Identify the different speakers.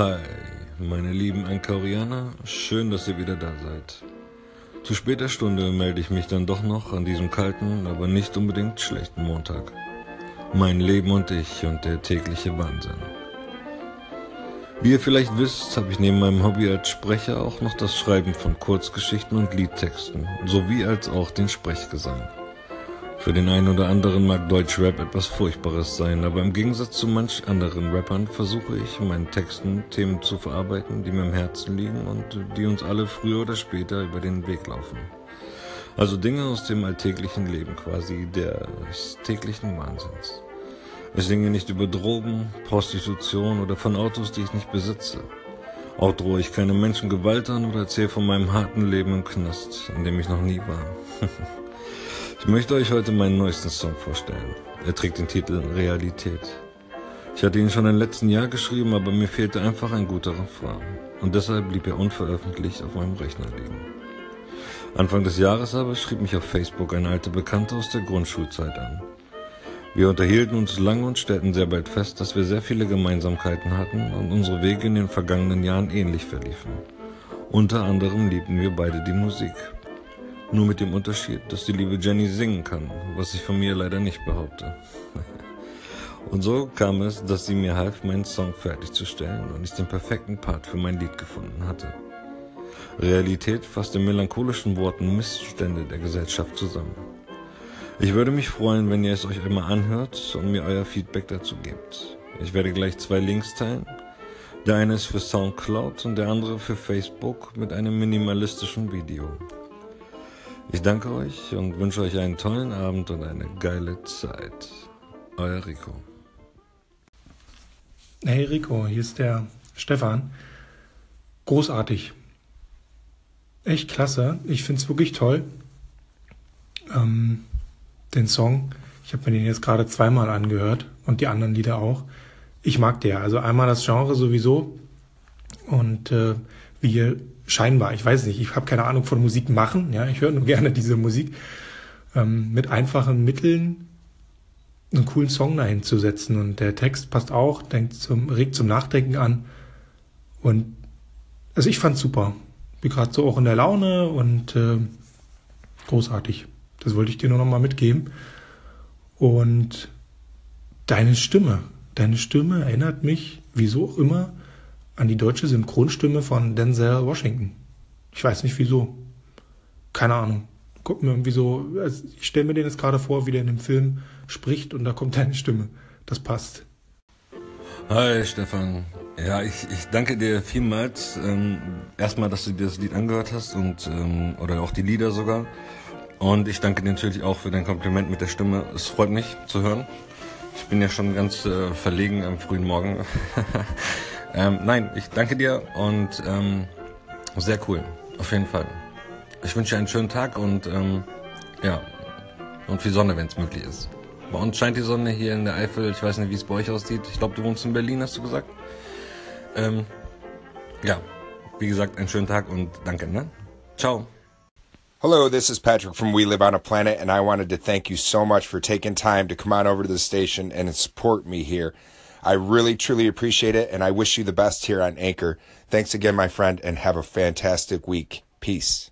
Speaker 1: Hi, meine lieben Ankaurianer, schön, dass ihr wieder da seid. Zu später Stunde melde ich mich dann doch noch an diesem kalten, aber nicht unbedingt schlechten Montag. Mein Leben und ich und der tägliche Wahnsinn. Wie ihr vielleicht wisst, habe ich neben meinem Hobby als Sprecher auch noch das Schreiben von Kurzgeschichten und Liedtexten, sowie als auch den Sprechgesang. Für den einen oder anderen mag Deutschrap etwas Furchtbares sein, aber im Gegensatz zu manch anderen Rappern versuche ich, in meinen Texten Themen zu verarbeiten, die mir im Herzen liegen und die uns alle früher oder später über den Weg laufen. Also Dinge aus dem alltäglichen Leben, quasi des täglichen Wahnsinns. Ich singe nicht über Drogen, Prostitution oder von Autos, die ich nicht besitze. Auch drohe ich keine Menschen Gewalt an oder erzähle von meinem harten Leben im Knast, in dem ich noch nie war. Ich möchte euch heute meinen neuesten Song vorstellen. Er trägt den Titel Realität. Ich hatte ihn schon im letzten Jahr geschrieben, aber mir fehlte einfach ein guter Refrain. Und deshalb blieb er unveröffentlicht auf meinem Rechner liegen. Anfang des Jahres aber schrieb mich auf Facebook eine alte Bekannte aus der Grundschulzeit an. Wir unterhielten uns lange und stellten sehr bald fest, dass wir sehr viele Gemeinsamkeiten hatten und unsere Wege in den vergangenen Jahren ähnlich verliefen. Unter anderem liebten wir beide die Musik. Nur mit dem Unterschied, dass die liebe Jenny singen kann, was ich von mir leider nicht behaupte. und so kam es, dass sie mir half, meinen Song fertigzustellen und ich den perfekten Part für mein Lied gefunden hatte. Realität fasst in melancholischen Worten Missstände der Gesellschaft zusammen. Ich würde mich freuen, wenn ihr es euch einmal anhört und mir euer Feedback dazu gebt. Ich werde gleich zwei Links teilen. Der eine ist für Soundcloud und der andere für Facebook mit einem minimalistischen Video. Ich danke euch und wünsche euch einen tollen Abend und eine geile Zeit. Euer Rico.
Speaker 2: Hey Rico, hier ist der Stefan. Großartig. Echt klasse. Ich finde es wirklich toll. Ähm, den Song. Ich habe mir den jetzt gerade zweimal angehört und die anderen Lieder auch. Ich mag der. Also einmal das Genre sowieso und äh, wie ihr scheinbar, ich weiß nicht, ich habe keine Ahnung von Musik machen, ja, ich höre nur gerne diese Musik, ähm, mit einfachen Mitteln einen coolen Song dahin zu setzen und der Text passt auch, denkt zum, regt zum Nachdenken an und also ich fand's super. Bin gerade so auch in der Laune und äh, großartig. Das wollte ich dir nur noch mal mitgeben. Und deine Stimme, deine Stimme erinnert mich, wieso auch immer, an die deutsche Synchronstimme von Denzel Washington. Ich weiß nicht wieso. Keine Ahnung. Guck mir irgendwie so, also ich stelle mir den jetzt gerade vor, wie der in dem Film spricht und da kommt deine Stimme. Das passt.
Speaker 1: Hi Stefan. Ja, ich, ich danke dir vielmals. Ähm, erstmal, dass du dir das Lied angehört hast und ähm, oder auch die Lieder sogar. Und ich danke dir natürlich auch für dein Kompliment mit der Stimme. Es freut mich zu hören. Ich bin ja schon ganz äh, verlegen am frühen Morgen. Ähm, nein, ich danke dir und ähm, sehr cool, auf jeden Fall. Ich wünsche dir einen schönen Tag und ähm, ja, und viel Sonne, wenn es möglich ist. Bei uns scheint die Sonne hier in der Eifel. Ich weiß nicht, wie es bei euch aussieht. Ich glaube, du wohnst in Berlin, hast du gesagt. Ähm, ja, wie gesagt, einen schönen Tag und danke, ne? Ciao.
Speaker 3: Hello, this is Patrick from We Live on a Planet, and I wanted to thank you so much for taking time to come on over to the station and support me here. I really, truly appreciate it, and I wish you the best here on Anchor. Thanks again, my friend, and have a fantastic week. Peace.